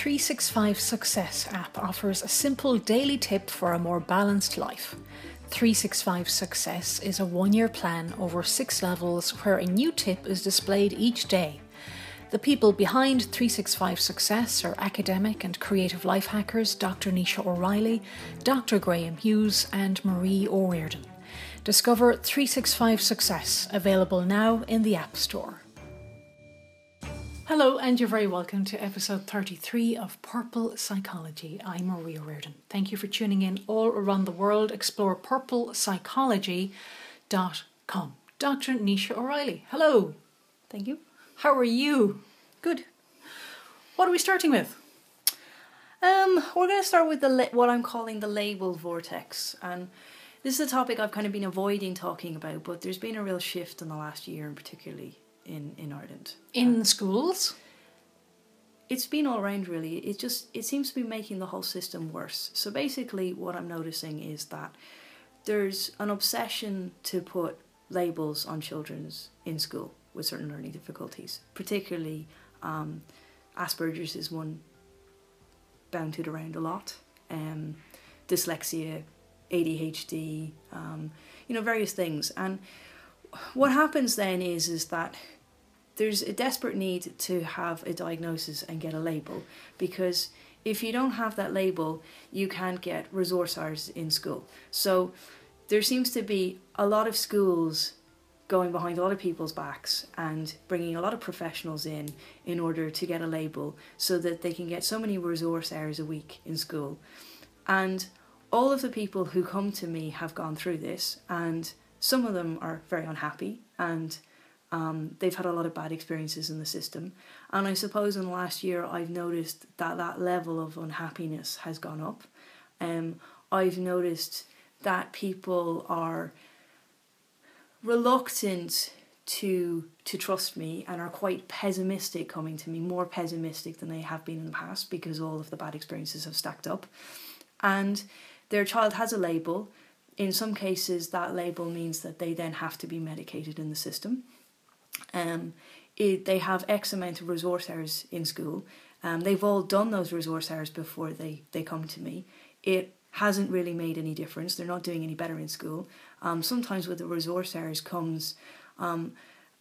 365 Success app offers a simple daily tip for a more balanced life. 365 Success is a one year plan over six levels where a new tip is displayed each day. The people behind 365 Success are academic and creative life hackers Dr. Nisha O'Reilly, Dr. Graham Hughes, and Marie O'Riordan. Discover 365 Success, available now in the App Store. Hello, and you're very welcome to episode 33 of Purple Psychology. I'm Marie O'Riordan. Thank you for tuning in all around the world. Explore purplepsychology.com. Dr. Nisha O'Reilly, hello. Thank you. How are you? Good. What are we starting with? Um, we're going to start with the la- what I'm calling the label vortex, and this is a topic I've kind of been avoiding talking about, but there's been a real shift in the last year, and particularly in in Ireland. In schools? It's been all around really. It just it seems to be making the whole system worse. So basically, what I'm noticing is that there's an obsession to put labels on children's in school with certain learning difficulties, particularly um, Asperger's is one bounded around a lot. Um, dyslexia, ADHD, um, you know, various things. And what happens then is is that there's a desperate need to have a diagnosis and get a label because if you don't have that label, you can't get resource hours in school. So there seems to be a lot of schools going behind a lot of people's backs and bringing a lot of professionals in in order to get a label so that they can get so many resource hours a week in school. And all of the people who come to me have gone through this, and some of them are very unhappy and um, they've had a lot of bad experiences in the system. And I suppose in the last year, I've noticed that that level of unhappiness has gone up. Um, I've noticed that people are reluctant to to trust me and are quite pessimistic coming to me, more pessimistic than they have been in the past because all of the bad experiences have stacked up. And their child has a label. In some cases, that label means that they then have to be medicated in the system. Um, it, they have X amount of resource hours in school. Um, they've all done those resource hours before they, they come to me. It hasn't really made any difference. They're not doing any better in school. Um, sometimes with the resource hours comes um,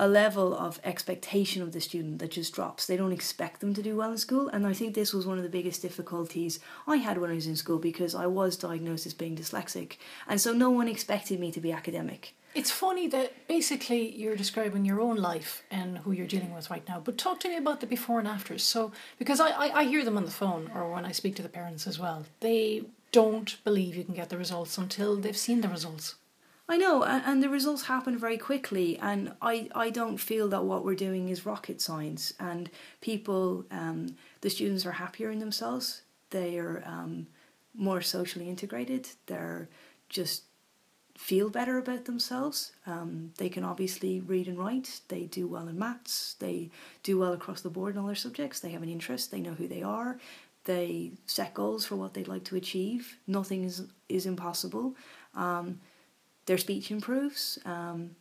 a level of expectation of the student that just drops. They don't expect them to do well in school, and I think this was one of the biggest difficulties I had when I was in school because I was diagnosed as being dyslexic, and so no one expected me to be academic. It's funny that basically you're describing your own life and who you're dealing with right now, but talk to me about the before and afters. So, because I, I, I hear them on the phone or when I speak to the parents as well, they don't believe you can get the results until they've seen the results. I know, and, the results happen very quickly, and I, I don't feel that what we're doing is rocket science. And people, um, the students are happier in themselves. They are um, more socially integrated. They're just feel better about themselves. Um, they can obviously read and write. They do well in maths. They do well across the board in all their subjects. They have an interest. They know who they are. They set goals for what they'd like to achieve. Nothing is is impossible. Um, their speech improves. Um,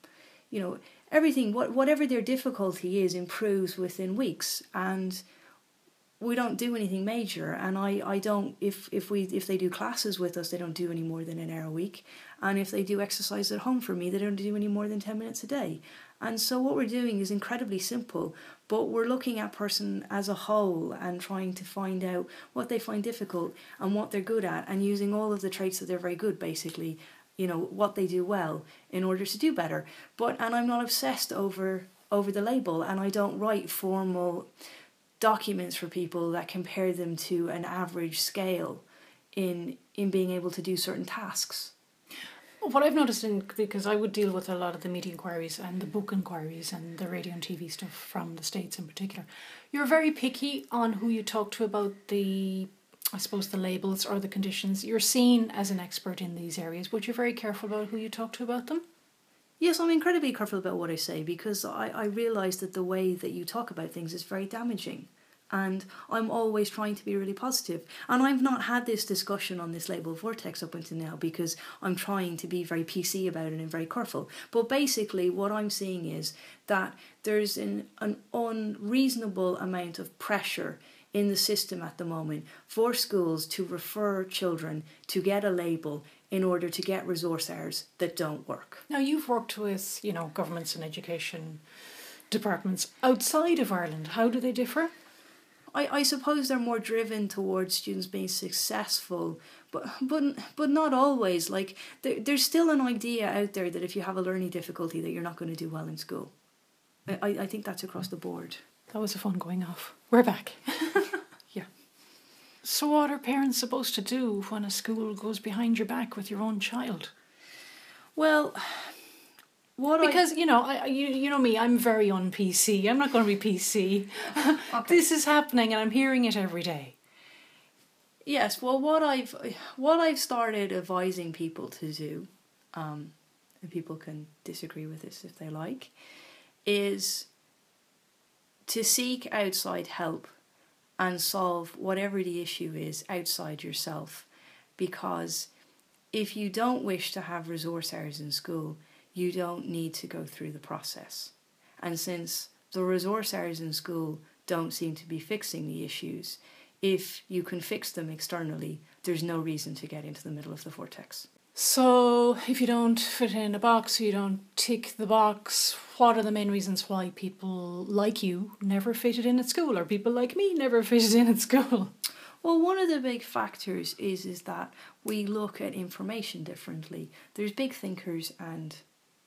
you know, everything, what, whatever their difficulty is, improves within weeks. And we don't do anything major. And I, I don't, if, if, we, if they do classes with us, they don't do any more than an hour a week. And if they do exercise at home for me, they don't do any more than 10 minutes a day. And so what we're doing is incredibly simple, but we're looking at person as a whole and trying to find out what they find difficult and what they're good at and using all of the traits that they're very good basically you know what they do well in order to do better. But and i'm not obsessed over over the label and i don't write formal documents for people that compare them to an average scale in in being able to do certain tasks. What I've noticed in because I would deal with a lot of the media inquiries and the book inquiries and the radio and TV stuff from the states in particular, you're very picky on who you talk to about the I suppose the labels or the conditions. You're seen as an expert in these areas, but you're very careful about who you talk to about them. Yes, I'm incredibly careful about what I say because I, I realise that the way that you talk about things is very damaging. And I'm always trying to be really positive. And I've not had this discussion on this label vortex up until now because I'm trying to be very PC about it and very careful. But basically, what I'm seeing is that there's an, an unreasonable amount of pressure in the system at the moment for schools to refer children to get a label in order to get resource hours that don't work. Now you've worked with, you know, governments and education departments outside of Ireland. How do they differ? I, I suppose they're more driven towards students being successful, but but but not always. Like there, there's still an idea out there that if you have a learning difficulty, that you're not going to do well in school. I, I think that's across the board. That was a fun going off. We're back. So what are parents supposed to do when a school goes behind your back with your own child? Well, what I- Because you know, I, I- you you know me, I'm very on PC. I'm not going to be PC. This is happening, and I'm hearing it every day. Yes, well, what I've what I've started advising people to do, um, and people can disagree with this if they like, is to seek outside help and solve whatever the issue is outside yourself, because if you don't wish to have resource hours in school, you don't need to go through the process, and since the resource hours in school don't seem to be fixing the issues if you can fix them externally, there's no reason to get into the middle of the vortex. So, if you don't fit in a box, you don't tick the box, what are the main reasons why people like you never fitted in at school, or people like me never fitted in at school? Well, one of the big factors is is that we look at information differently. There's big thinkers and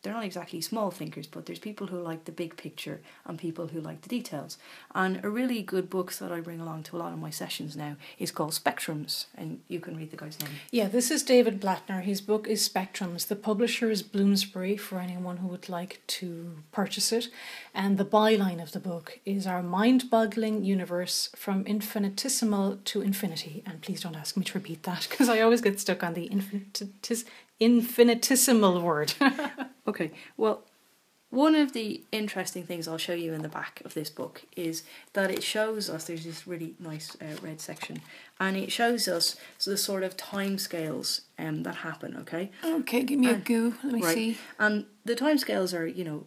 they're not exactly small thinkers, but there's people who like the big picture and people who like the details. And a really good book that I bring along to a lot of my sessions now is called Spectrums, and you can read the guy's name. Yeah, this is David Blatner. His book is Spectrums. The publisher is Bloomsbury for anyone who would like to purchase it. And the byline of the book is Our Mind Boggling Universe from Infinitesimal to Infinity. And please don't ask me to repeat that because I always get stuck on the infinitis- infinitesimal word. Okay, well, one of the interesting things I'll show you in the back of this book is that it shows us there's this really nice uh, red section, and it shows us the sort of timescales um, that happen. Okay, okay, give me a goo. Let me right, see. and the timescales are you know.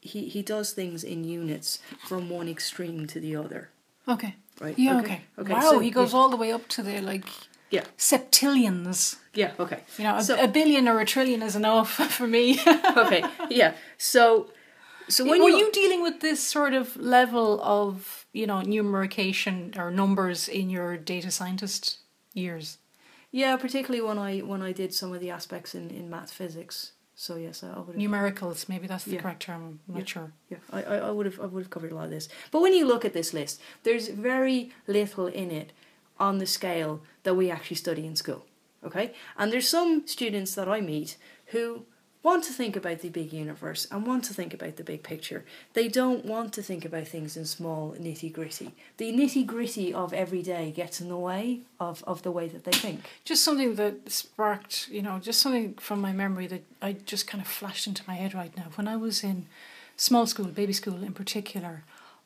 He he does things in units from one extreme to the other. Okay. Right. Yeah, okay. okay. Okay, Wow, so he goes yeah. all the way up to the like Yeah. septillions. Yeah. Okay. You know, a, So- a billion or a trillion is enough for me. okay. Yeah. So. So when Were you, you dealing with this sort of level of, you know, numerication or numbers in your data scientist years? yeah, particularly when I when I did some of the aspects in in math physics. So yes, I would have Numericals, maybe that's the Yeah. correct term. I'm not Yeah. sure. Yeah, I, I, I would have I would have covered a lot of this. But when you look at this list, there's very little in it on the scale that we actually study in school. Okay? And there's some students that I meet who want to think about the big universe and want to think about the big picture. They don't want to think about things in small nitty gritty. The nitty gritty of every day gets in the way of, of the way that they think. Just something that sparked, you know, just something from my memory that I just kind of flashed into my head right now. When I was in small school, baby school in particular,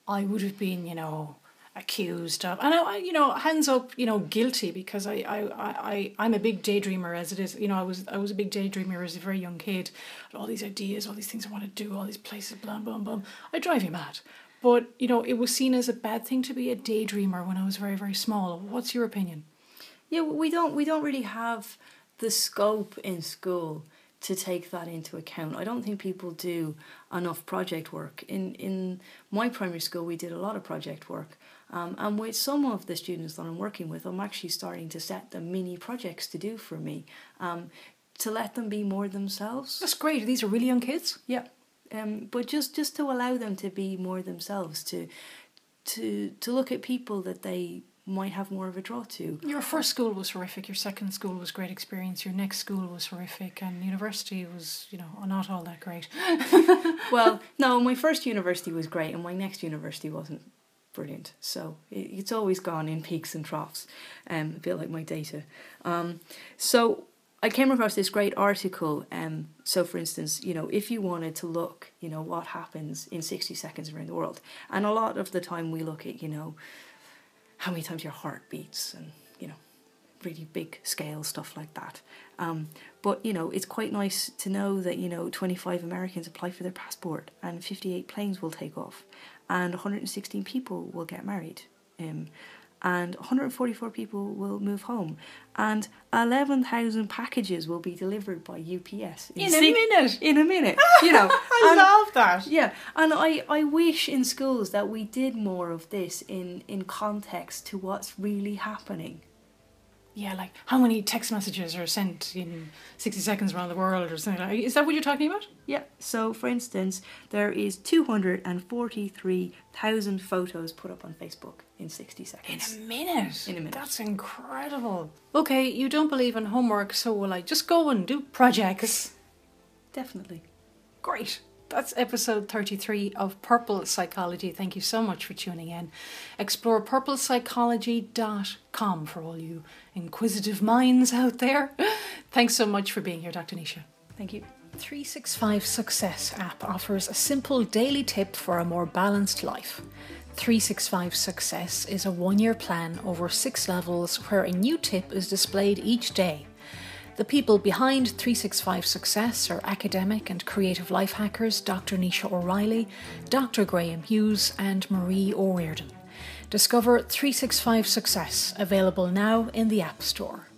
I would have been, you know, accused of, and I, you know, hands up, you know, guilty because I, I, I, I, I'm a big daydreamer as it is. You know, I was, I was a big daydreamer as a very young kid. All these ideas, all these things I want to do, all these places, blah, blah, blah. I drive you mad. But, you know, it was seen as a bad thing to be a daydreamer when I was very, very small. What's your opinion? Yeah, we don't we don't really have the scope in school to take that into account. I don't think people do enough project work. In in my primary school, we did a lot of project work, um, and with some of the students that I'm working with, I'm actually starting to set them mini projects to do for me, um, to let them be more themselves. That's great. These are really young kids. Yeah, um, but just just to allow them to be more themselves, to to to look at people that they might have more of a draw to. Your first school was horrific. Your second school was great experience. Your next school was horrific, and university was, you know, not all that great. well, no, my first university was great, and my next university wasn't brilliant. So it, it's always gone in peaks and troughs, um, a bit like my data. Um, so I came across this great article. Um, so, for instance, you know, if you wanted to look, you know, what happens in sixty seconds around the world, and a lot of the time we look at, you know, how many times your heart beats, and you know, really big scale stuff like that. Um, but you know, it's quite nice to know that you know 25 Americans apply for their passport, and 58 planes will take off, and 116 people will get married. Um, and 144 people will move home, and 11,000 packages will be delivered by UPS in, in a minute. In a minute, you know. I and, love that. Yeah, and I, I wish in schools that we did more of this in in context to what's really happening. Yeah, like how many text messages are sent in 60 seconds around the world or something like Is that what you're talking about? Yeah, so for instance, there is 243,000 photos put up on Facebook in 60 seconds. In a minute? In a minute. That's incredible. Okay, you don't believe in homework, so will I just go and do projects? Definitely. Great. That's episode 33 of Purple Psychology. Thank you so much for tuning in. Explore purplepsychology.com for all you inquisitive minds out there. Thanks so much for being here, Dr. Nisha. Thank you. 365 Success app offers a simple daily tip for a more balanced life. 365 Success is a one year plan over six levels where a new tip is displayed each day. The people behind 365 Success are academic and creative life hackers Dr. Nisha O'Reilly, Dr. Graham Hughes, and Marie O'Riordan. Discover 365 Success, available now in the App Store.